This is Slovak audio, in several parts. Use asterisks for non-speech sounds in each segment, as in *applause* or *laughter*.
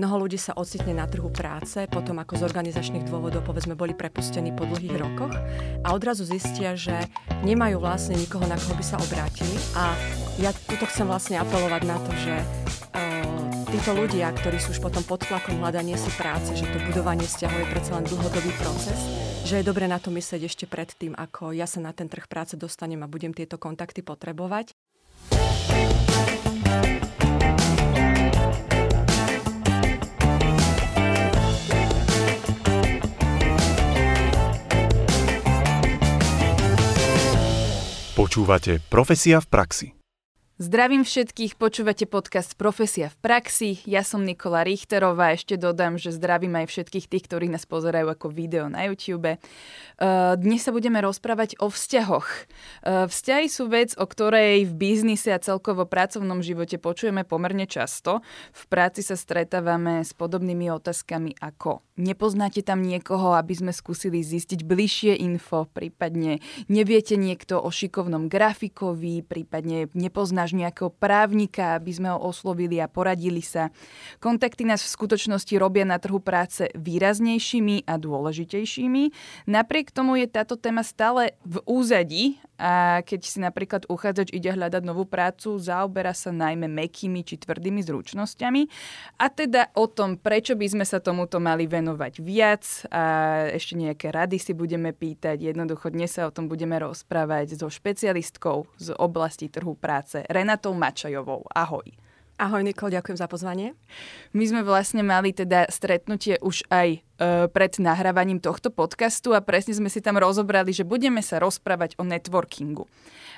Mnoho ľudí sa ocitne na trhu práce, potom ako z organizačných dôvodov povedzme boli prepustení po dlhých rokoch a odrazu zistia, že nemajú vlastne nikoho, na koho by sa obrátili. A ja tuto chcem vlastne apelovať na to, že uh, títo ľudia, ktorí sú už potom pod tlakom hľadanie si práce, že to budovanie vzťahov je predsa len dlhodobý proces, že je dobre na to myslieť ešte predtým, ako ja sa na ten trh práce dostanem a budem tieto kontakty potrebovať. Počúvate Profesia v praxi. Zdravím všetkých, počúvate podcast Profesia v praxi. Ja som Nikola Richterová. Ešte dodám, že zdravím aj všetkých tých, ktorí nás pozerajú ako video na YouTube. Dnes sa budeme rozprávať o vzťahoch. Vzťahy sú vec, o ktorej v biznise a celkovo pracovnom živote počujeme pomerne často. V práci sa stretávame s podobnými otázkami ako nepoznáte tam niekoho, aby sme skúsili zistiť bližšie info, prípadne neviete niekto o šikovnom grafikovi, prípadne nepoznáš máš nejakého právnika, aby sme ho oslovili a poradili sa. Kontakty nás v skutočnosti robia na trhu práce výraznejšími a dôležitejšími. Napriek tomu je táto téma stále v úzadí a keď si napríklad uchádzač ide hľadať novú prácu, zaoberá sa najmä mekými či tvrdými zručnosťami. A teda o tom, prečo by sme sa tomuto mali venovať viac a ešte nejaké rady si budeme pýtať. Jednoducho dnes sa o tom budeme rozprávať so špecialistkou z oblasti trhu práce Renatou Mačajovou. Ahoj. Ahoj Nikol, ďakujem za pozvanie. My sme vlastne mali teda stretnutie už aj e, pred nahrávaním tohto podcastu a presne sme si tam rozobrali, že budeme sa rozprávať o networkingu.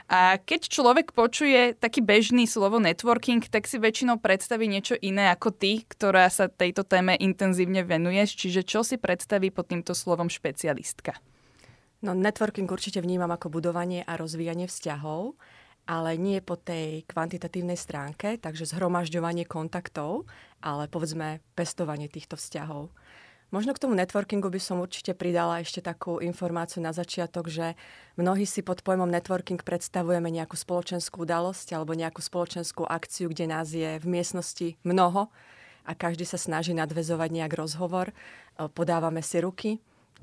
A keď človek počuje taký bežný slovo networking, tak si väčšinou predstaví niečo iné ako ty, ktorá sa tejto téme intenzívne venuješ. Čiže čo si predstaví pod týmto slovom špecialistka? No, networking určite vnímam ako budovanie a rozvíjanie vzťahov ale nie po tej kvantitatívnej stránke, takže zhromažďovanie kontaktov, ale povedzme pestovanie týchto vzťahov. Možno k tomu networkingu by som určite pridala ešte takú informáciu na začiatok, že mnohí si pod pojmom networking predstavujeme nejakú spoločenskú udalosť alebo nejakú spoločenskú akciu, kde nás je v miestnosti mnoho a každý sa snaží nadvezovať nejak rozhovor, podávame si ruky,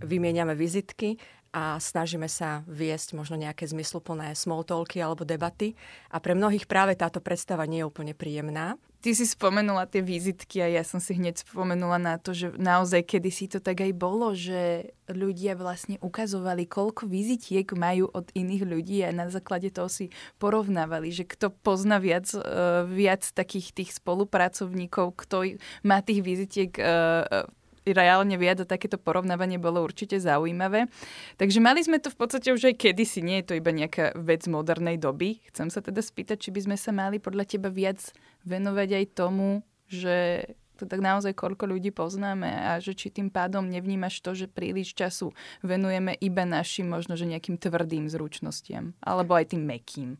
vymieňame vizitky a snažíme sa viesť možno nejaké zmysluplné smalltalky alebo debaty. A pre mnohých práve táto predstava nie je úplne príjemná. Ty si spomenula tie vizitky a ja som si hneď spomenula na to, že naozaj kedysi to tak aj bolo, že ľudia vlastne ukazovali, koľko vizitiek majú od iných ľudí a na základe toho si porovnávali, že kto pozná viac, uh, viac takých tých spolupracovníkov, kto má tých vizitiek uh, reálne viac a takéto porovnávanie bolo určite zaujímavé. Takže mali sme to v podstate už aj kedysi, nie je to iba nejaká vec modernej doby. Chcem sa teda spýtať, či by sme sa mali podľa teba viac venovať aj tomu, že to tak naozaj koľko ľudí poznáme a že či tým pádom nevnímaš to, že príliš času venujeme iba našim možno, že nejakým tvrdým zručnostiam alebo aj tým mekým.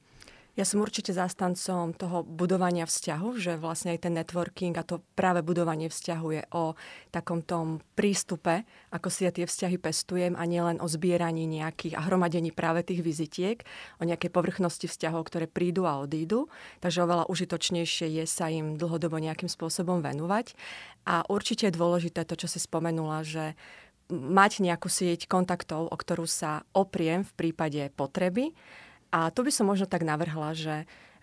Ja som určite zástancom toho budovania vzťahu, že vlastne aj ten networking a to práve budovanie vzťahu je o takom tom prístupe, ako si ja tie vzťahy pestujem a nielen o zbieraní nejakých a hromadení práve tých vizitiek, o nejakej povrchnosti vzťahov, ktoré prídu a odídu. Takže oveľa užitočnejšie je sa im dlhodobo nejakým spôsobom venovať. A určite je dôležité to, čo si spomenula, že mať nejakú sieť kontaktov, o ktorú sa opriem v prípade potreby a tu by som možno tak navrhla, že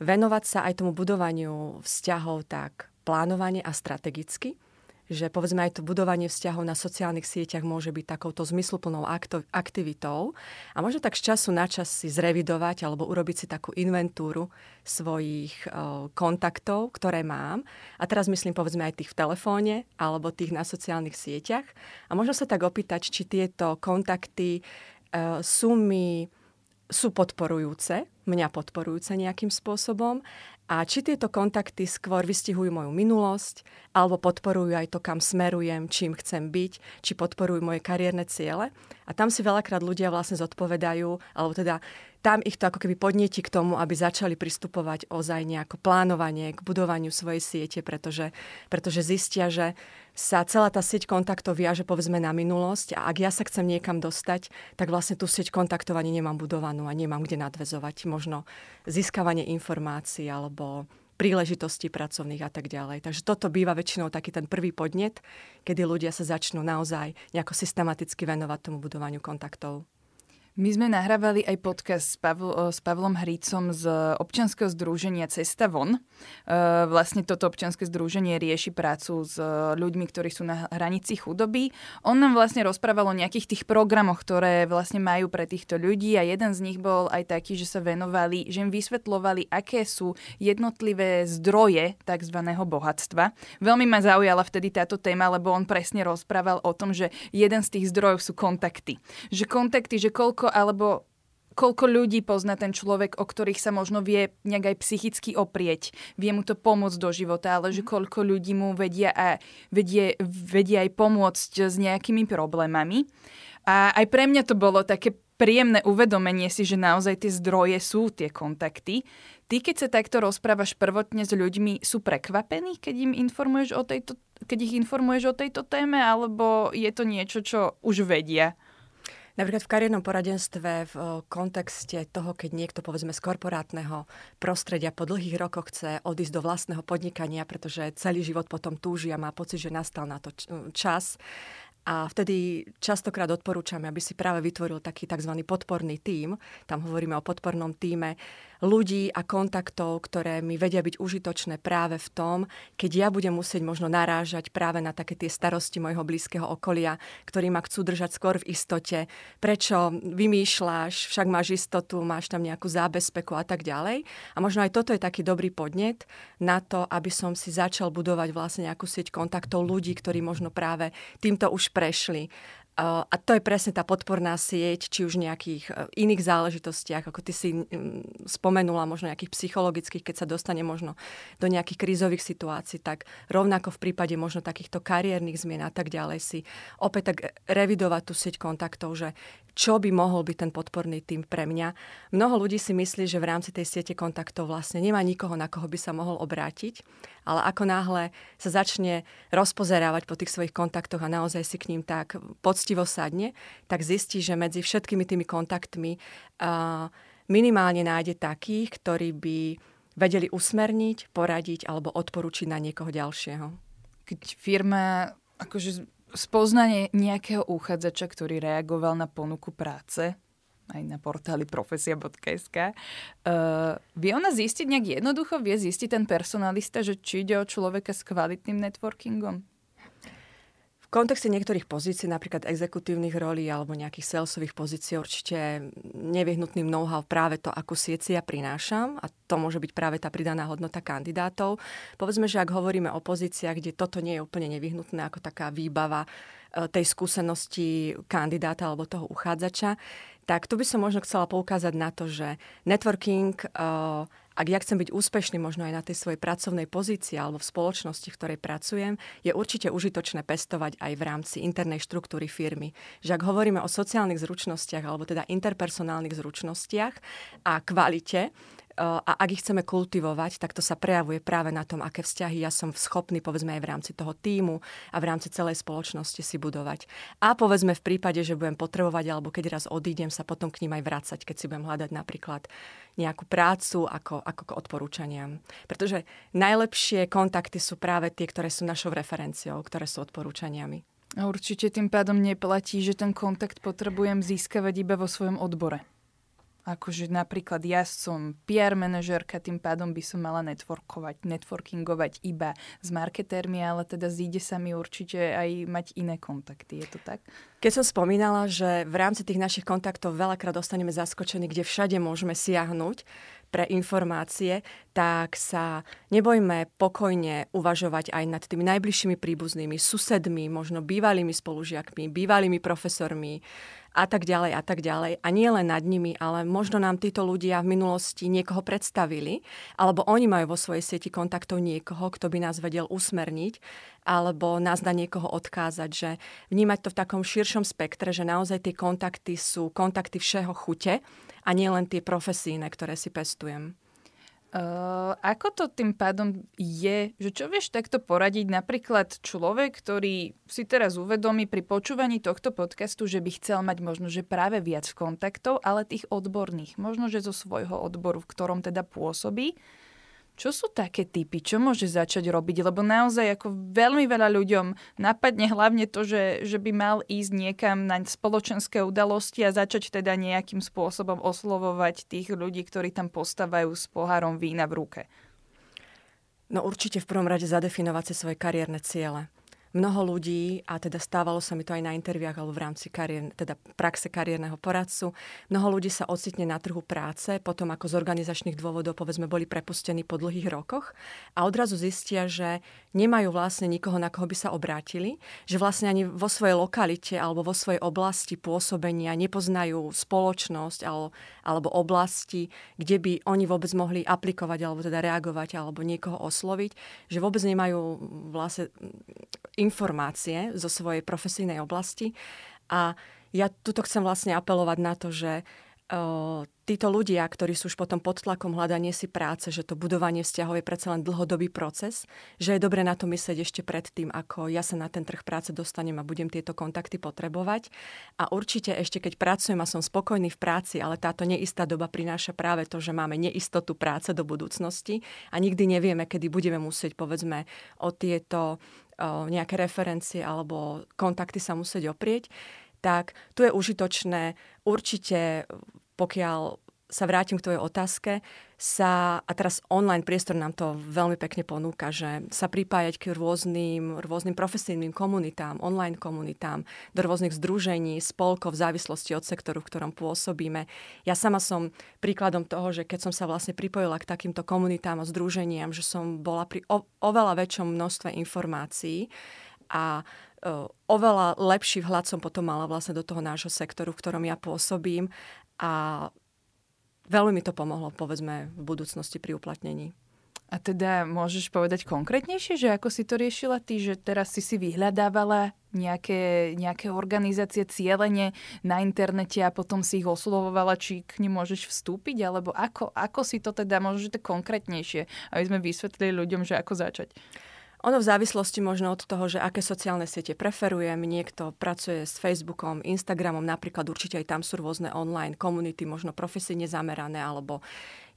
venovať sa aj tomu budovaniu vzťahov tak plánovane a strategicky, že povedzme aj to budovanie vzťahov na sociálnych sieťach môže byť takouto zmysluplnou aktivitou a možno tak z času na čas si zrevidovať alebo urobiť si takú inventúru svojich o, kontaktov, ktoré mám. A teraz myslím povedzme aj tých v telefóne alebo tých na sociálnych sieťach. A možno sa tak opýtať, či tieto kontakty o, sú mi sú podporujúce, mňa podporujúce nejakým spôsobom a či tieto kontakty skôr vystihujú moju minulosť, alebo podporujú aj to, kam smerujem, čím chcem byť, či podporujú moje kariérne ciele. A tam si veľakrát ľudia vlastne zodpovedajú, alebo teda tam ich to ako keby podnieti k tomu, aby začali pristupovať ozaj nejako plánovanie k budovaniu svojej siete, pretože, pretože zistia, že sa celá tá sieť kontaktov viaže povedzme na minulosť a ak ja sa chcem niekam dostať, tak vlastne tú sieť kontaktov ani nemám budovanú a nemám kde nadvezovať možno získavanie informácií alebo príležitostí pracovných a tak ďalej. Takže toto býva väčšinou taký ten prvý podnet, kedy ľudia sa začnú naozaj nejako systematicky venovať tomu budovaniu kontaktov. My sme nahrávali aj podcast s, Pavl- s Pavlom Hrícom z občianskeho združenia Cesta von. E, vlastne toto občianske združenie rieši prácu s ľuďmi, ktorí sú na hranici chudoby. On nám vlastne rozprával o nejakých tých programoch, ktoré vlastne majú pre týchto ľudí a jeden z nich bol aj taký, že sa venovali, že im vysvetlovali, aké sú jednotlivé zdroje tzv. bohatstva. Veľmi ma zaujala vtedy táto téma, lebo on presne rozprával o tom, že jeden z tých zdrojov sú kontakty. Že kontakty, že koľko koľko alebo koľko ľudí pozná ten človek, o ktorých sa možno vie nejak aj psychicky oprieť. Vie mu to pomôcť do života, ale že mhm. koľko ľudí mu vedia, a, vedie, vedia aj pomôcť s nejakými problémami. A aj pre mňa to bolo také príjemné uvedomenie si, že naozaj tie zdroje sú tie kontakty. Ty, keď sa takto rozprávaš prvotne s ľuďmi, sú prekvapení, keď im informuješ o tejto, keď ich informuješ o tejto téme, alebo je to niečo, čo už vedia? Napríklad v kariérnom poradenstve v kontexte toho, keď niekto povedzme z korporátneho prostredia po dlhých rokoch chce odísť do vlastného podnikania, pretože celý život potom túži a má pocit, že nastal na to čas a vtedy častokrát odporúčame, aby si práve vytvoril taký tzv. podporný tím. Tam hovoríme o podpornom týme ľudí a kontaktov, ktoré mi vedia byť užitočné práve v tom, keď ja budem musieť možno narážať práve na také tie starosti mojho blízkeho okolia, ktorí ma chcú držať skôr v istote. Prečo vymýšľaš, však máš istotu, máš tam nejakú zábezpeku a tak ďalej. A možno aj toto je taký dobrý podnet na to, aby som si začal budovať vlastne nejakú sieť kontaktov ľudí, ktorí možno práve týmto už prešli. A to je presne tá podporná sieť, či už nejakých e, iných záležitostiach, ako ty si spomenula, možno nejakých psychologických, keď sa dostane možno do nejakých krízových situácií, tak rovnako v prípade možno takýchto kariérnych zmien a tak ďalej si opäť tak revidovať tú sieť kontaktov, že čo by mohol byť ten podporný tým pre mňa. Mnoho ľudí si myslí, že v rámci tej siete kontaktov vlastne nemá nikoho, na koho by sa mohol obrátiť, ale ako náhle sa začne rozpozerávať po tých svojich kontaktoch a naozaj si k ním tak poctivo sadne, tak zistí, že medzi všetkými tými kontaktmi uh, minimálne nájde takých, ktorí by vedeli usmerniť, poradiť alebo odporučiť na niekoho ďalšieho. Keď firma akože spoznanie nejakého úchádzača, ktorý reagoval na ponuku práce, aj na portáli profesia.sk. Uh, vie ona zistiť nejak jednoducho? Vie zistiť ten personalista, že či ide o človeka s kvalitným networkingom? V kontexte niektorých pozícií, napríklad exekutívnych rolí alebo nejakých salesových pozícií, určite nevyhnutným know-how práve to, akú sieť ja prinášam a to môže byť práve tá pridaná hodnota kandidátov. Povedzme, že ak hovoríme o pozíciách, kde toto nie je úplne nevyhnutné ako taká výbava e, tej skúsenosti kandidáta alebo toho uchádzača, tak tu by som možno chcela poukázať na to, že networking uh, ak ja chcem byť úspešný možno aj na tej svojej pracovnej pozícii alebo v spoločnosti, v ktorej pracujem, je určite užitočné pestovať aj v rámci internej štruktúry firmy. Že ak hovoríme o sociálnych zručnostiach alebo teda interpersonálnych zručnostiach a kvalite, a ak ich chceme kultivovať, tak to sa prejavuje práve na tom, aké vzťahy ja som schopný, povedzme aj v rámci toho týmu a v rámci celej spoločnosti si budovať. A povedzme v prípade, že budem potrebovať, alebo keď raz odídem, sa potom k ním aj vrácať, keď si budem hľadať napríklad nejakú prácu ako, ako k odporúčaniam. Pretože najlepšie kontakty sú práve tie, ktoré sú našou referenciou, ktoré sú odporúčaniami. A určite tým pádom neplatí, že ten kontakt potrebujem získavať iba vo svojom odbore. Akože napríklad ja som PR manažerka, tým pádom by som mala networkovať, networkingovať iba s marketérmi, ale teda zíde sa mi určite aj mať iné kontakty. Je to tak? Keď som spomínala, že v rámci tých našich kontaktov veľakrát dostaneme zaskočení, kde všade môžeme siahnuť pre informácie, tak sa nebojme pokojne uvažovať aj nad tými najbližšími príbuznými, susedmi, možno bývalými spolužiakmi, bývalými profesormi, a tak ďalej a tak ďalej. A nie len nad nimi, ale možno nám títo ľudia v minulosti niekoho predstavili, alebo oni majú vo svojej sieti kontaktov niekoho, kto by nás vedel usmerniť, alebo nás na niekoho odkázať, že vnímať to v takom širšom spektre, že naozaj tie kontakty sú kontakty všeho chute a nie len tie profesíne, ktoré si pestujem. Uh, ako to tým pádom je, že čo vieš takto poradiť? Napríklad človek, ktorý si teraz uvedomí pri počúvaní tohto podcastu, že by chcel mať možno, že práve viac kontaktov, ale tých odborných, možno, že zo svojho odboru, v ktorom teda pôsobí, Čo sú také typy? Čo môže začať robiť? Lebo naozaj ako veľmi veľa ľuďom napadne hlavne to, že, že by mal ísť niekam na spoločenské udalosti a začať teda nejakým spôsobom oslovovať tých ľudí, ktorí tam postávajú s pohárom vína v ruke. No určite v prvom rade zadefinovať si svoje kariérne ciele mnoho ľudí, a teda stávalo sa mi to aj na interviách alebo v rámci kariér, teda praxe kariérneho poradcu, mnoho ľudí sa ocitne na trhu práce, potom ako z organizačných dôvodov povedzme boli prepustení po dlhých rokoch a odrazu zistia, že nemajú vlastne nikoho, na koho by sa obrátili, že vlastne ani vo svojej lokalite alebo vo svojej oblasti pôsobenia nepoznajú spoločnosť alebo, alebo oblasti, kde by oni vôbec mohli aplikovať alebo teda reagovať alebo niekoho osloviť, že vôbec nemajú vlastne informácie zo svojej profesijnej oblasti. A ja tuto chcem vlastne apelovať na to, že títo ľudia, ktorí sú už potom pod tlakom hľadanie si práce, že to budovanie vzťahov je predsa len dlhodobý proces, že je dobre na to myslieť ešte predtým, ako ja sa na ten trh práce dostanem a budem tieto kontakty potrebovať. A určite ešte keď pracujem a som spokojný v práci, ale táto neistá doba prináša práve to, že máme neistotu práce do budúcnosti a nikdy nevieme, kedy budeme musieť, povedzme, o tieto nejaké referencie alebo kontakty sa musieť oprieť, tak tu je užitočné určite, pokiaľ sa vrátim k tvojej otázke, sa, a teraz online priestor nám to veľmi pekne ponúka, že sa pripájať k rôznym, rôznym profesijným komunitám, online komunitám, do rôznych združení, spolkov v závislosti od sektoru, v ktorom pôsobíme. Ja sama som príkladom toho, že keď som sa vlastne pripojila k takýmto komunitám a združeniam, že som bola pri o, oveľa väčšom množstve informácií a oveľa lepší vhľad som potom mala vlastne do toho nášho sektoru, v ktorom ja pôsobím a veľmi mi to pomohlo, povedzme, v budúcnosti pri uplatnení. A teda môžeš povedať konkrétnejšie, že ako si to riešila ty, že teraz si si vyhľadávala nejaké, nejaké organizácie cieľene na internete a potom si ich oslovovala, či k nim môžeš vstúpiť, alebo ako, ako si to teda môžete konkrétnejšie, aby sme vysvetlili ľuďom, že ako začať. Ono v závislosti možno od toho, že aké sociálne siete preferujem. Niekto pracuje s Facebookom, Instagramom, napríklad určite aj tam sú rôzne online komunity, možno profesíne zamerané alebo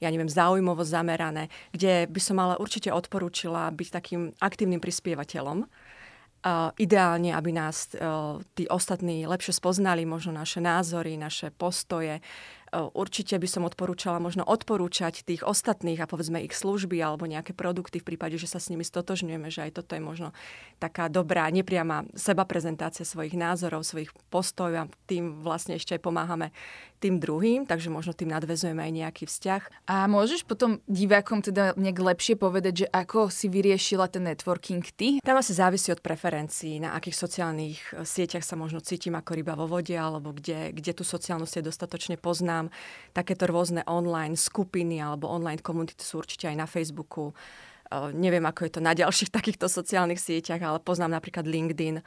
ja neviem, záujmovo zamerané, kde by som ale určite odporúčila byť takým aktívnym prispievateľom. Uh, ideálne, aby nás uh, tí ostatní lepšie spoznali, možno naše názory, naše postoje, Určite by som odporúčala možno odporúčať tých ostatných a povedzme ich služby alebo nejaké produkty v prípade, že sa s nimi stotožňujeme, že aj toto je možno taká dobrá, nepriama seba prezentácia svojich názorov, svojich postojov a tým vlastne ešte aj pomáhame tým druhým, takže možno tým nadvezujeme aj nejaký vzťah. A môžeš potom divákom teda nejak lepšie povedať, že ako si vyriešila ten networking ty? Tam asi závisí od preferencií, na akých sociálnych eh, sieťach sa možno cítim ako ryba vo vode, alebo kde, kde tú sociálnu sieť dostatočne poznám. Takéto rôzne online skupiny alebo online komunity sú určite aj na Facebooku. Uh, neviem, ako je to na ďalších *laughs* takýchto sociálnych sieťach, ale poznám napríklad LinkedIn,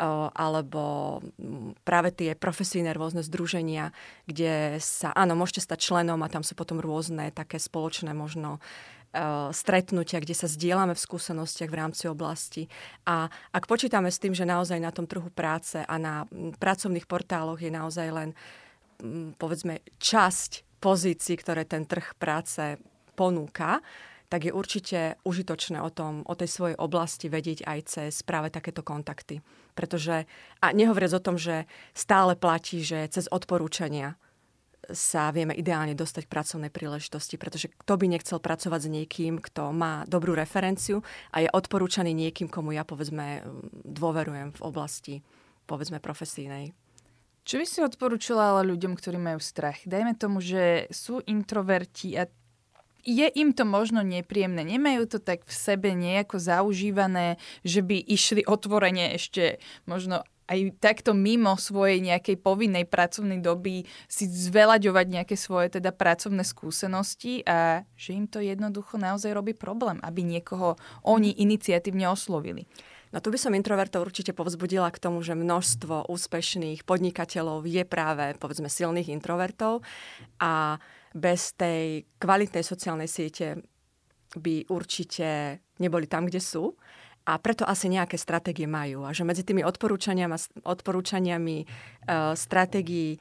alebo mm, práve tie profesijné rôzne združenia, kde sa, áno, môžete stať členom a tam sú potom rôzne také spoločné možno stretnutia, kde sa zdieľame v skúsenostiach v rámci oblasti. A ak počítame s tým, že naozaj na tom trhu práce a na mm, pracovných portáloch je naozaj len mm, povedzme časť pozícií, ktoré ten trh práce ponúka, tak je určite užitočné o, tom, o tej svojej oblasti vedieť aj cez práve takéto kontakty. Pretože, a nehovoriac o tom, že stále platí, že cez odporúčania sa vieme ideálne dostať k pracovnej príležitosti, pretože kto by nechcel pracovať s niekým, kto má dobrú referenciu a je odporúčaný niekým, komu ja povedzme dôverujem v oblasti povedzme profesínej. Čo by si odporúčala ale ľuďom, ktorí majú strach? Dajme tomu, že sú introverti a je im to možno nepríjemné. Nemajú to tak v sebe nejako zaužívané, že by išli otvorene ešte možno aj takto mimo svojej nejakej povinnej pracovnej doby si zvelaďovať nejaké svoje teda pracovné skúsenosti a že im to jednoducho naozaj robí problém, aby niekoho oni iniciatívne oslovili. No tu by som introvertov určite povzbudila k tomu, že množstvo úspešných podnikateľov je práve, povedzme, silných introvertov a bez tej kvalitnej sociálnej siete by určite neboli tam, kde sú. A preto asi nejaké stratégie majú. A že medzi tými odporúčaniami, odporúčaniami e, stratégií e,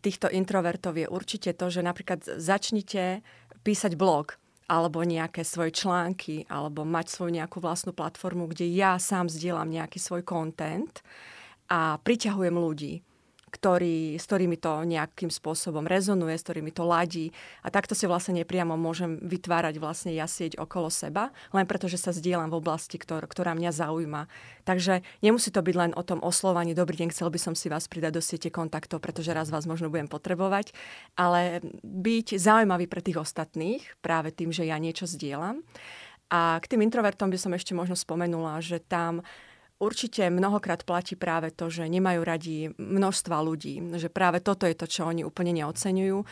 týchto introvertov je určite to, že napríklad začnite písať blog alebo nejaké svoje články, alebo mať svoju nejakú vlastnú platformu, kde ja sám zdieľam nejaký svoj content a priťahujem ľudí ktorý, s ktorými to nejakým spôsobom rezonuje, s ktorými to ladí. A takto si vlastne nepriamo môžem vytvárať vlastne ja sieť okolo seba, len preto, že sa zdieľam v oblasti, ktor- ktorá mňa zaujíma. Takže nemusí to byť len o tom oslovaní, dobrý deň, chcel by som si vás pridať do siete kontaktov, pretože raz vás možno budem potrebovať, ale byť zaujímavý pre tých ostatných práve tým, že ja niečo zdieľam. A k tým introvertom by som ešte možno spomenula, že tam Určite mnohokrát platí práve to, že nemajú radi množstva ľudí, že práve toto je to, čo oni úplne neocenujú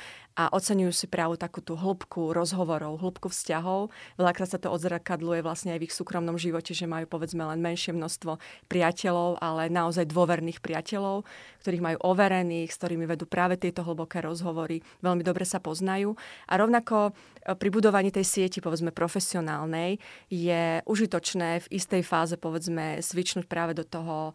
a oceňujú si práve takú tú hĺbku rozhovorov, hĺbku vzťahov. Veľakrát sa to odzrakadluje vlastne aj v ich súkromnom živote, že majú povedzme len menšie množstvo priateľov, ale naozaj dôverných priateľov, ktorých majú overených, s ktorými vedú práve tieto hlboké rozhovory, veľmi dobre sa poznajú. A rovnako e, pri budovaní tej sieti, povedzme profesionálnej, je užitočné v istej fáze, povedzme, svičnúť práve do toho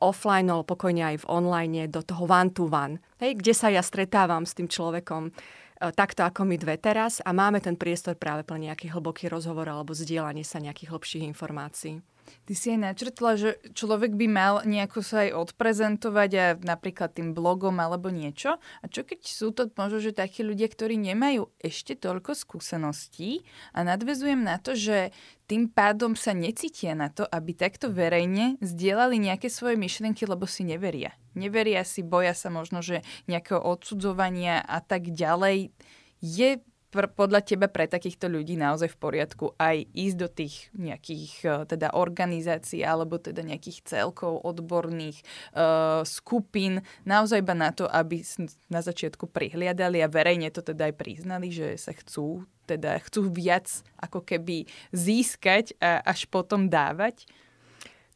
offline, ale pokojne aj v online, do toho one to one, hej, kde sa ja stretávam s tým človekom uh, takto ako my dve teraz a máme ten priestor práve pre nejaký hlboký rozhovor alebo zdieľanie sa nejakých hlbších informácií. Ty si aj načrtla, že človek by mal nejako sa aj odprezentovať a napríklad tým blogom alebo niečo. A čo keď sú to možno, že takí ľudia, ktorí nemajú ešte toľko skúseností a nadvezujem na to, že tým pádom sa necítia na to, aby takto verejne zdieľali nejaké svoje myšlienky, lebo si neveria. Neveria si, boja sa možno, že nejakého odsudzovania a tak ďalej. Je pr- podľa teba pre takýchto ľudí naozaj v poriadku aj ísť do tých nejakých uh, teda organizácií alebo teda nejakých celkov odborných uh, skupín, naozaj iba na to, aby na začiatku prihliadali a verejne to teda aj priznali, že sa chcú teda chcú viac ako keby získať a až potom dávať?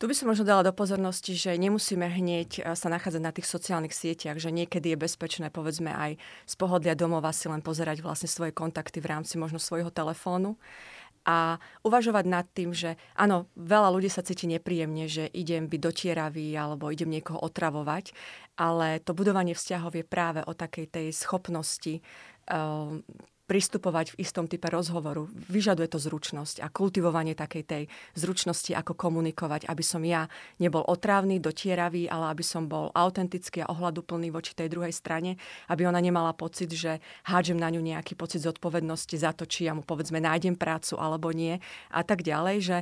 Tu by som možno dala do pozornosti, že nemusíme hneď eh, sa nachádzať na tých sociálnych sieťach, že niekedy je bezpečné, povedzme aj z pohodlia domova si len pozerať vlastne svoje kontakty v rámci možno svojho telefónu a uvažovať nad tým, že áno, veľa ľudí sa cíti nepríjemne, že idem byť dotieravý alebo idem niekoho otravovať, ale to budovanie vzťahov je práve o takej tej schopnosti um, pristupovať v istom type rozhovoru. Vyžaduje to zručnosť a kultivovanie takej tej zručnosti, ako komunikovať, aby som ja nebol otrávny, dotieravý, ale aby som bol autentický a ohľaduplný voči tej druhej strane, aby ona nemala pocit, že hádžem na ňu nejaký pocit zodpovednosti za to, či ja mu povedzme nájdem prácu alebo nie a tak ďalej, že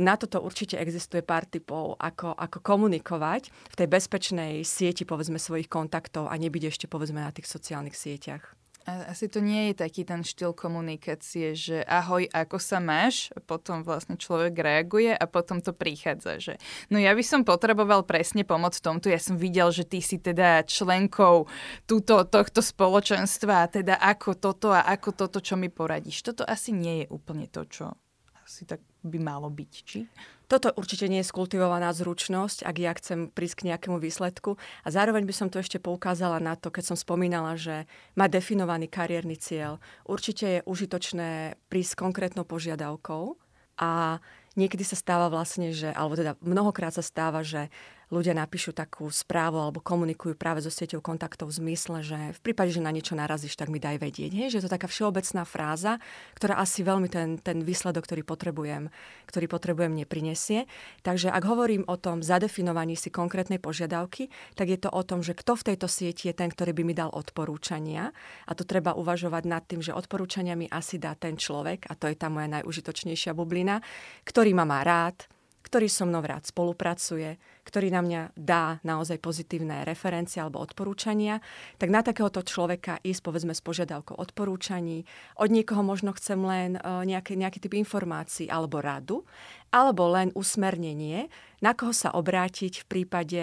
na toto určite existuje pár typov, ako, ako komunikovať v tej bezpečnej sieti povedzme svojich kontaktov a nebyť ešte povedzme na tých sociálnych sieťach. Asi to nie je taký ten štýl komunikácie, že ahoj, ako sa máš? Potom vlastne človek reaguje a potom to prichádza, že no ja by som potreboval presne pomoc v tomto. Ja som videl, že ty si teda členkou túto, tohto spoločenstva teda ako toto a ako toto, čo mi poradíš. Toto asi nie je úplne to, čo asi tak by malo byť, či? Toto určite nie je skultivovaná zručnosť, ak ja chcem prísť k nejakému výsledku. A zároveň by som tu ešte poukázala na to, keď som spomínala, že má definovaný kariérny cieľ. Určite je užitočné prísť s konkrétnou požiadavkou a niekedy sa stáva vlastne, že, alebo teda mnohokrát sa stáva, že ľudia napíšu takú správu alebo komunikujú práve so sieťou kontaktov v zmysle, že v prípade, že na niečo narazíš, tak mi daj vedieť. Hej? Že je to taká všeobecná fráza, ktorá asi veľmi ten, ten výsledok, ktorý potrebujem, ktorý potrebujem, neprinesie. Takže ak hovorím o tom zadefinovaní si konkrétnej požiadavky, tak je to o tom, že kto v tejto sieti je ten, ktorý by mi dal odporúčania. A tu treba uvažovať nad tým, že odporúčania mi asi dá ten človek, a to je tá moja najužitočnejšia bublina, ktorý ma má rád, ktorý so mnou rád spolupracuje, ktorý na mňa dá naozaj pozitívne referencie alebo odporúčania, tak na takéhoto človeka ísť povedzme s požiadavkou odporúčaní. Od niekoho možno chcem len uh, nejaký, nejaký typ informácií alebo radu, alebo len usmernenie, na koho sa obrátiť v prípade,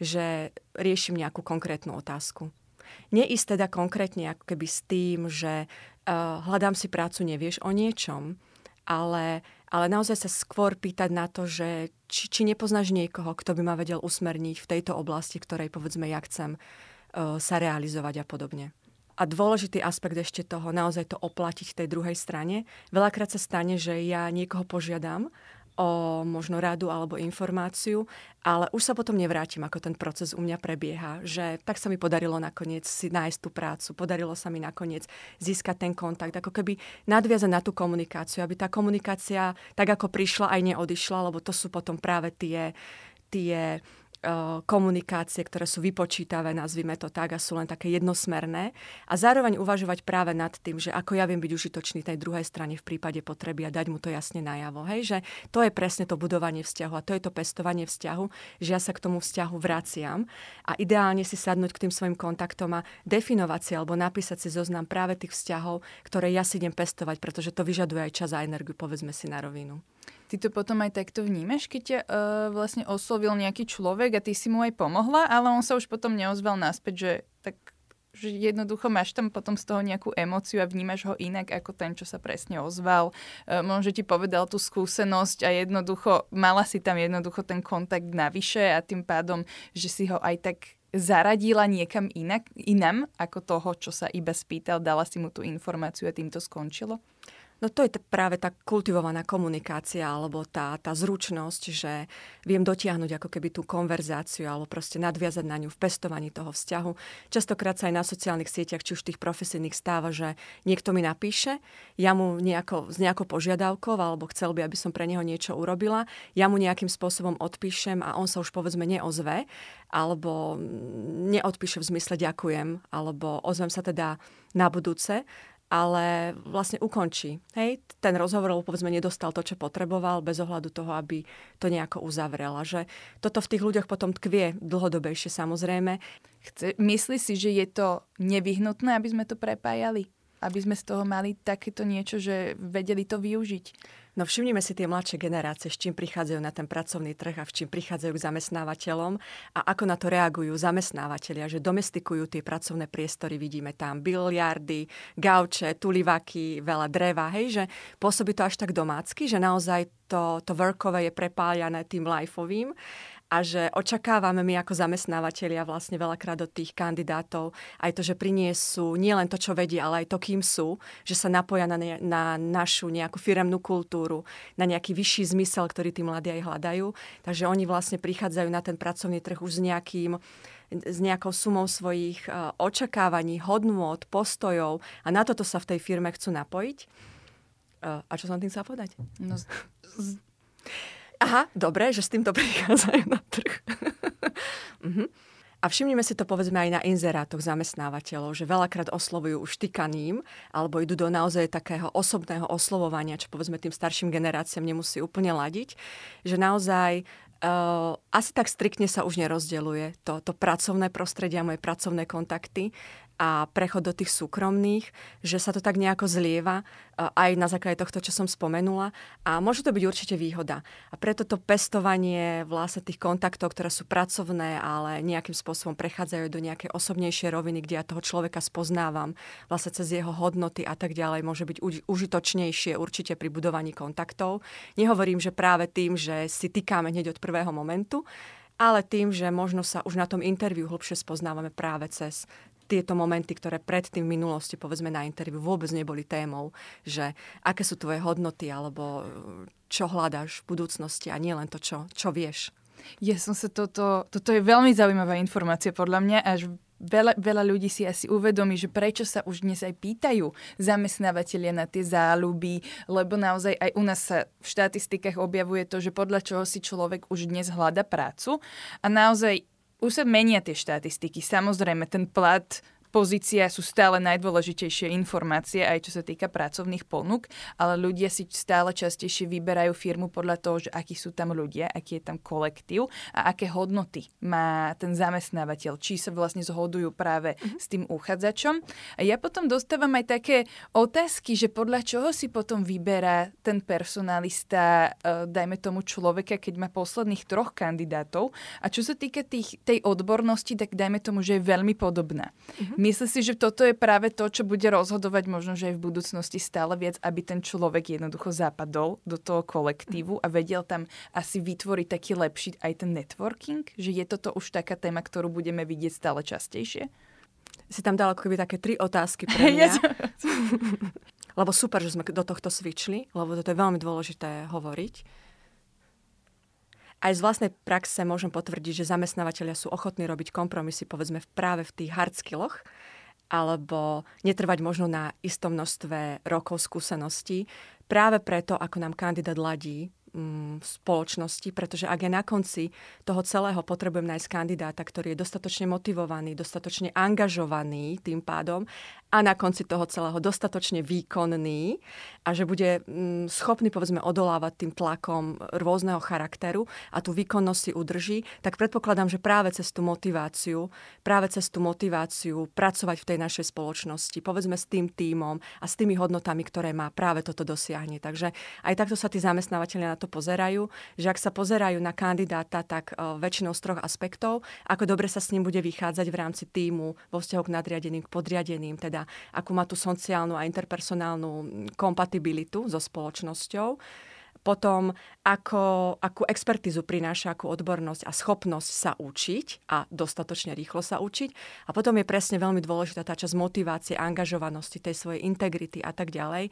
že riešim nejakú konkrétnu otázku. Neísť teda konkrétne ako keby s tým, že uh, hľadám si prácu, nevieš o niečom, ale ale naozaj sa skôr pýtať na to, že či, či nepoznáš niekoho, kto by ma vedel usmerniť v tejto oblasti, ktorej povedzme ja chcem uh, sa realizovať a podobne. A dôležitý aspekt ešte toho, naozaj to oplatiť tej druhej strane. Veľakrát sa stane, že ja niekoho požiadam o možno radu alebo informáciu, ale už sa potom nevrátim, ako ten proces u mňa prebieha, že tak sa mi podarilo nakoniec si nájsť tú prácu, podarilo sa mi nakoniec získať ten kontakt, ako keby nadviazať na tú komunikáciu, aby tá komunikácia tak ako prišla aj neodišla, lebo to sú potom práve tie, tie komunikácie, ktoré sú vypočítavé, nazvime to tak, a sú len také jednosmerné. A zároveň uvažovať práve nad tým, že ako ja viem byť užitočný tej druhej strane v prípade potreby a dať mu to jasne najavo. Hej, že to je presne to budovanie vzťahu a to je to pestovanie vzťahu, že ja sa k tomu vzťahu vraciam a ideálne si sadnúť k tým svojim kontaktom a definovať si alebo napísať si zoznam práve tých vzťahov, ktoré ja si idem pestovať, pretože to vyžaduje aj čas a energiu, povedzme si na rovinu. Ty to potom aj takto vnímaš, keď ťa uh, vlastne oslovil nejaký človek a ty si mu aj pomohla, ale on sa už potom neozval naspäť, že tak že jednoducho máš tam potom z toho nejakú emóciu a vnímaš ho inak ako ten, čo sa presne ozval. E, možno ti povedal tú skúsenosť a jednoducho mala si tam jednoducho ten kontakt navyše a tým pádom, že si ho aj tak zaradila niekam inak, inam ako toho, čo sa iba spýtal, dala si mu tú informáciu a tým to skončilo? No to je práve tá kultivovaná komunikácia alebo tá, tá zručnosť, že viem dotiahnuť ako keby tú konverzáciu alebo proste nadviazať na ňu v pestovaní toho vzťahu. Častokrát sa aj na sociálnych sieťach, či už tých profesijných stáva, že niekto mi napíše, ja mu nejako, s nejakou požiadavkou alebo chcel by, aby som pre neho niečo urobila, ja mu nejakým spôsobom odpíšem a on sa už povedzme neozve alebo neodpíše v zmysle ďakujem, alebo ozvem sa teda na budúce ale vlastne ukončí. Hej, ten rozhovor, povedzme nedostal to, čo potreboval, bez ohľadu toho, aby to nejako uzavrel. A že toto v tých ľuďoch potom tkvie dlhodobejšie samozrejme. Chce, myslí si, že je to nevyhnutné, aby sme to prepájali? Aby sme z toho mali takéto niečo, že vedeli to využiť? No všimnime si tie mladšie generácie, s čím prichádzajú na ten pracovný trh a v čím prichádzajú k zamestnávateľom a ako na to reagujú zamestnávateľia, že domestikujú tie pracovné priestory, vidíme tam biliardy, gauče, tulivaky, veľa dreva, hej, že pôsobí to až tak domácky, že naozaj to, to workové je prepáľané tým lifeovým a že očakávame my ako zamestnávateľia vlastne veľakrát od tých kandidátov aj to, že priniesú nielen to, čo vedia, ale aj to, kým sú, že sa napoja na, ne, na našu nejakú firemnú kultúru, na nejaký vyšší zmysel, ktorý tí mladí aj hľadajú. Takže oni vlastne prichádzajú na ten pracovný trh už s nejakým s nejakou sumou svojich uh, očakávaní, hodnôt, postojov a na toto sa v tej firme chcú napojiť. Uh, a čo som tým chcela povedať? No, z... Aha, dobre, že s týmto *laughs* prichádzajú na trh. uh-huh. *laughs* A všimnime si to povedzme aj na inzerátoch zamestnávateľov, že veľakrát oslovujú už tykaným, alebo idú do naozaj takého osobného oslovovania, čo povedzme tým starším generáciám nemusí úplne ladiť, že naozaj Uh, asi tak striktne sa už nerozdeluje to, to pracovné prostredie a moje pracovné kontakty a prechod do tých súkromných, že sa to tak nejako zlieva aj na základe tohto, čo som spomenula. A môže to byť určite výhoda. A preto to pestovanie vlastne tých kontaktov, ktoré sú pracovné, ale nejakým spôsobom prechádzajú do nejakej osobnejšej roviny, kde ja toho človeka spoznávam vlastne cez jeho hodnoty a tak ďalej, môže byť užitočnejšie určite pri budovaní kontaktov. Nehovorím, že práve tým, že si týkame hneď od prvého momentu, ale tým, že možno sa už na tom interviu hlbšie spoznávame práve cez tieto momenty, ktoré predtým v minulosti, povedzme na interviu, vôbec neboli témou, že aké sú tvoje hodnoty alebo čo hľadáš v budúcnosti a nie len to, čo, čo vieš. Ja som sa toto, toto je veľmi zaujímavá informácia podľa mňa, až veľa, veľa ľudí si asi uvedomí, že prečo sa už dnes aj pýtajú zamestnávateľia na tie záľuby, lebo naozaj aj u nás sa v štatistikách objavuje to, že podľa čoho si človek už dnes hľada prácu a naozaj už sa menia tie štatistiky. Samozrejme, ten plat pozícia sú stále najdôležitejšie informácie, aj čo sa týka pracovných ponúk, ale ľudia si stále častejšie vyberajú firmu podľa toho, že akí sú tam ľudia, aký je tam kolektív a aké hodnoty má ten zamestnávateľ, či sa vlastne zhodujú práve mm-hmm. s tým uchádzačom. A ja potom dostávam aj také otázky, že podľa čoho si potom vyberá ten personalista, e, dajme tomu človeka, keď má posledných troch kandidátov. A čo sa týka tých, tej odbornosti, tak dajme tomu, že je veľmi podobná. Mm-hmm. Myslím si, že toto je práve to, čo bude rozhodovať možno, že aj v budúcnosti stále viac, aby ten človek jednoducho zapadol do toho kolektívu a vedel tam asi vytvoriť taký lepší aj ten networking, že je toto už taká téma, ktorú budeme vidieť stále častejšie? Si tam dala ako keby také tri otázky pre *laughs* mňa. *laughs* lebo super, že sme do tohto svičli, lebo toto je veľmi dôležité hovoriť aj z vlastnej praxe môžem potvrdiť, že zamestnávateľia sú ochotní robiť kompromisy, povedzme práve v tých hard skilloch, alebo netrvať možno na istom množstve rokov skúseností, práve preto, ako nám kandidát ladí Mm, v spoločnosti, pretože ak je na konci toho celého potrebujem nájsť kandidáta, ktorý je dostatočne motivovaný, dostatočne angažovaný tým pádom a na konci toho celého dostatočne výkonný a že bude mm, schopný povedzme odolávať tým tlakom rôzneho charakteru a tú výkonnosť si udrží, tak predpokladám, že práve cez tú motiváciu, práve cez tú motiváciu pracovať v tej našej spoločnosti, povedzme s tým tímom a s tými hodnotami, ktoré má, práve toto dosiahne. Takže aj takto sa tí zamestnávateľia na to pozerajú, že ak sa pozerajú na kandidáta, tak uh, väčšinou z troch aspektov, ako dobre sa s ním bude vychádzať v rámci týmu vo vzťahu k nadriadeným, k podriadeným, teda akú má tú sociálnu a interpersonálnu kompatibilitu so spoločnosťou potom ako, akú expertizu prináša, akú odbornosť a schopnosť sa učiť a dostatočne rýchlo sa učiť. A potom je presne veľmi dôležitá tá časť motivácie, angažovanosti, tej svojej integrity a tak ďalej.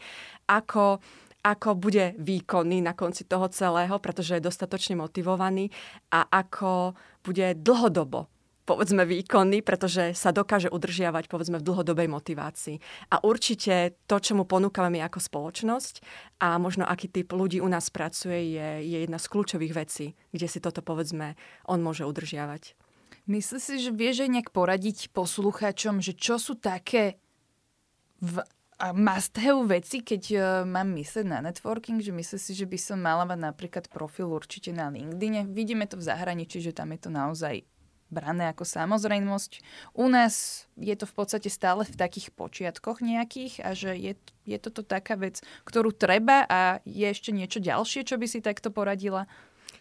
Ako ako bude výkonný na konci toho celého, pretože je dostatočne motivovaný a ako bude dlhodobo povedzme výkonný, pretože sa dokáže udržiavať povedzme v dlhodobej motivácii. A určite to, čo mu ponúkame my ako spoločnosť a možno aký typ ľudí u nás pracuje, je, je jedna z kľúčových vecí, kde si toto povedzme on môže udržiavať. Myslíš si, že vieš aj nejak poradiť poslucháčom, že čo sú také v must have veci, keď uh, mám mysleť na networking, že myslím si, že by som mala mať napríklad profil určite na LinkedIn. Vidíme to v zahraničí, že tam je to naozaj brané ako samozrejmosť. U nás je to v podstate stále v takých počiatkoch nejakých a že je, je toto taká vec, ktorú treba a je ešte niečo ďalšie, čo by si takto poradila?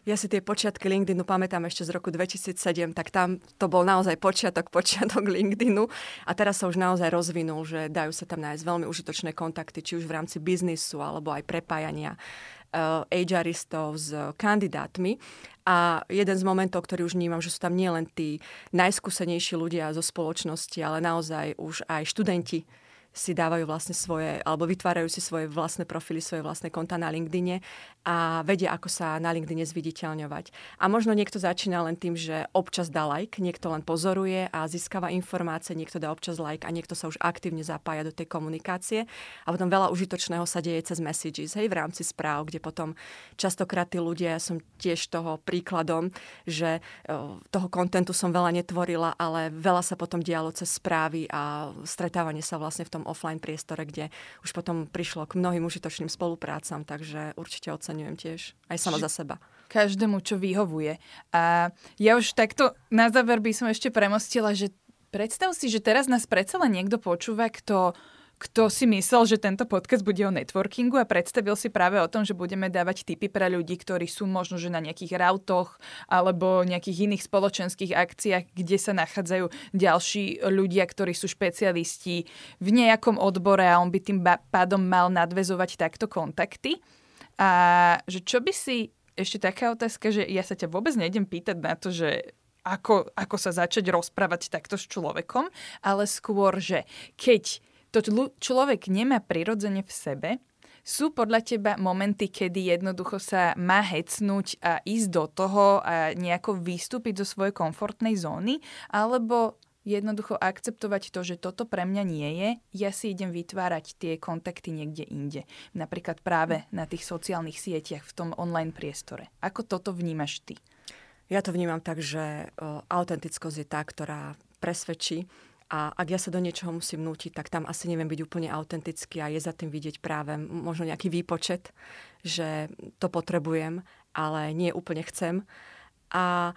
Ja si tie počiatky LinkedInu pamätám ešte z roku 2007, tak tam to bol naozaj počiatok, počiatok LinkedInu a teraz sa už naozaj rozvinul, že dajú sa tam nájsť veľmi užitočné kontakty, či už v rámci biznisu alebo aj prepájania HRistov s kandidátmi. A jeden z momentov, ktorý už vnímam, že sú tam nielen tí najskúsenejší ľudia zo spoločnosti, ale naozaj už aj študenti, si dávajú vlastne svoje, alebo vytvárajú si svoje vlastné profily, svoje vlastné konta na LinkedIne a vedia, ako sa na LinkedIne zviditeľňovať. A možno niekto začína len tým, že občas dá like, niekto len pozoruje a získava informácie, niekto dá občas like a niekto sa už aktívne zapája do tej komunikácie. A potom veľa užitočného sa deje cez messages, hej, v rámci správ, kde potom častokrát tí ľudia, ja som tiež toho príkladom, že toho kontentu som veľa netvorila, ale veľa sa potom dialo cez správy a stretávanie sa vlastne v tom offline priestore, kde už potom prišlo k mnohým užitočným spoluprácam, takže určite oceňujem tiež aj sama za seba. Každému, čo vyhovuje. A ja už takto na záver by som ešte premostila, že predstav si, že teraz nás predsa len niekto počúva, kto kto si myslel, že tento podcast bude o networkingu a predstavil si práve o tom, že budeme dávať tipy pre ľudí, ktorí sú možno že na nejakých rautoch alebo nejakých iných spoločenských akciách, kde sa nachádzajú ďalší ľudia, ktorí sú špecialisti v nejakom odbore a on by tým pádom mal nadvezovať takto kontakty. A že čo by si, ešte taká otázka, že ja sa ťa vôbec nejdem pýtať na to, že ako, ako sa začať rozprávať takto s človekom, ale skôr, že keď to človek nemá prirodzene v sebe, sú podľa teba momenty, kedy jednoducho sa má hecnúť a ísť do toho a nejako vystúpiť zo svojej komfortnej zóny, alebo jednoducho akceptovať to, že toto pre mňa nie je, ja si idem vytvárať tie kontakty niekde inde. Napríklad práve na tých sociálnych sieťach v tom online priestore. Ako toto vnímaš ty? Ja to vnímam tak, že autentickosť je tá, ktorá presvedčí a ak ja sa do niečoho musím nútiť, tak tam asi neviem byť úplne autentický a je za tým vidieť práve možno nejaký výpočet, že to potrebujem, ale nie úplne chcem. A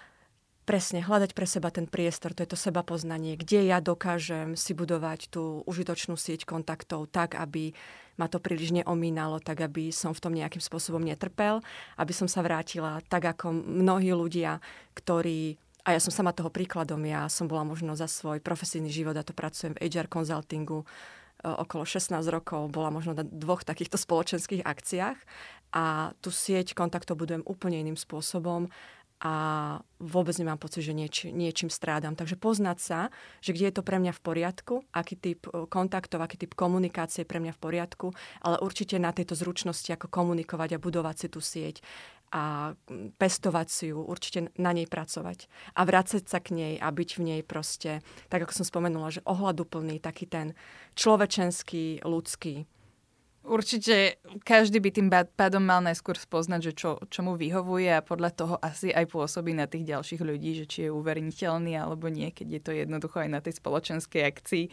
presne hľadať pre seba ten priestor, to je to seba poznanie, kde ja dokážem si budovať tú užitočnú sieť kontaktov tak, aby ma to príliš neomínalo, tak aby som v tom nejakým spôsobom netrpel, aby som sa vrátila tak ako mnohí ľudia, ktorí a ja som sama toho príkladom. Ja som bola možno za svoj profesijný život a to pracujem v HR consultingu e, okolo 16 rokov, bola možno na dvoch takýchto spoločenských akciách a tú sieť kontaktov budujem úplne iným spôsobom a vôbec nemám pocit, že nieč, niečím strádam. Takže poznať sa, že kde je to pre mňa v poriadku, aký typ e, kontaktov, aký typ komunikácie je pre mňa v poriadku, ale určite na tejto zručnosti, ako komunikovať a budovať si tú sieť a pestovať si ju, určite na nej pracovať a vrácať sa k nej a byť v nej proste, tak ako som spomenula, že ohľaduplný, taký ten človečenský, ľudský. Určite každý by tým pádom mal najskôr spoznať, že čo, čo mu vyhovuje a podľa toho asi aj pôsobí na tých ďalších ľudí, že či je uveriteľný alebo nie, keď je to jednoducho aj na tej spoločenskej akcii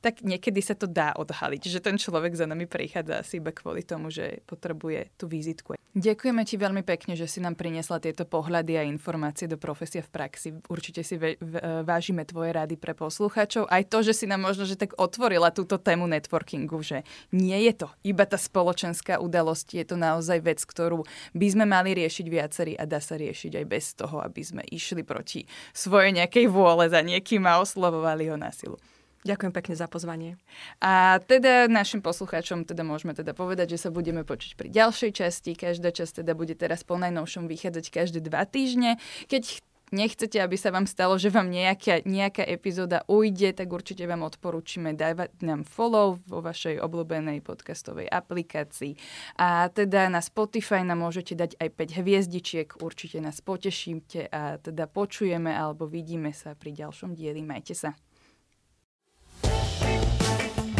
tak niekedy sa to dá odhaliť, že ten človek za nami prichádza asi iba kvôli tomu, že potrebuje tú vizitku. Ďakujeme ti veľmi pekne, že si nám priniesla tieto pohľady a informácie do profesia v praxi. Určite si v- vážime tvoje rady pre poslucháčov. Aj to, že si nám možno že tak otvorila túto tému networkingu, že nie je to iba tá spoločenská udalosť, je to naozaj vec, ktorú by sme mali riešiť viacerí a dá sa riešiť aj bez toho, aby sme išli proti svojej nejakej vôle za niekým a oslovovali ho na silu. Ďakujem pekne za pozvanie. A teda našim poslucháčom teda môžeme teda povedať, že sa budeme počuť pri ďalšej časti. Každá časť teda bude teraz po najnovšom vychádzať každé dva týždne. Keď nechcete, aby sa vám stalo, že vám nejaká, nejaká epizóda ujde, tak určite vám odporúčime dávať nám follow vo vašej obľúbenej podcastovej aplikácii. A teda na Spotify nám môžete dať aj 5 hviezdičiek, určite nás potešíte a teda počujeme alebo vidíme sa pri ďalšom dieli. Majte sa.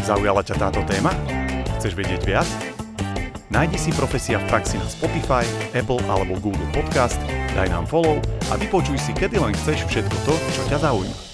Zaujala ťa táto téma? Chceš vedieť viac? Nájdi si Profesia v praxi na Spotify, Apple alebo Google Podcast, daj nám follow a vypočuj si kedy len chceš všetko to, čo ťa zaujíma.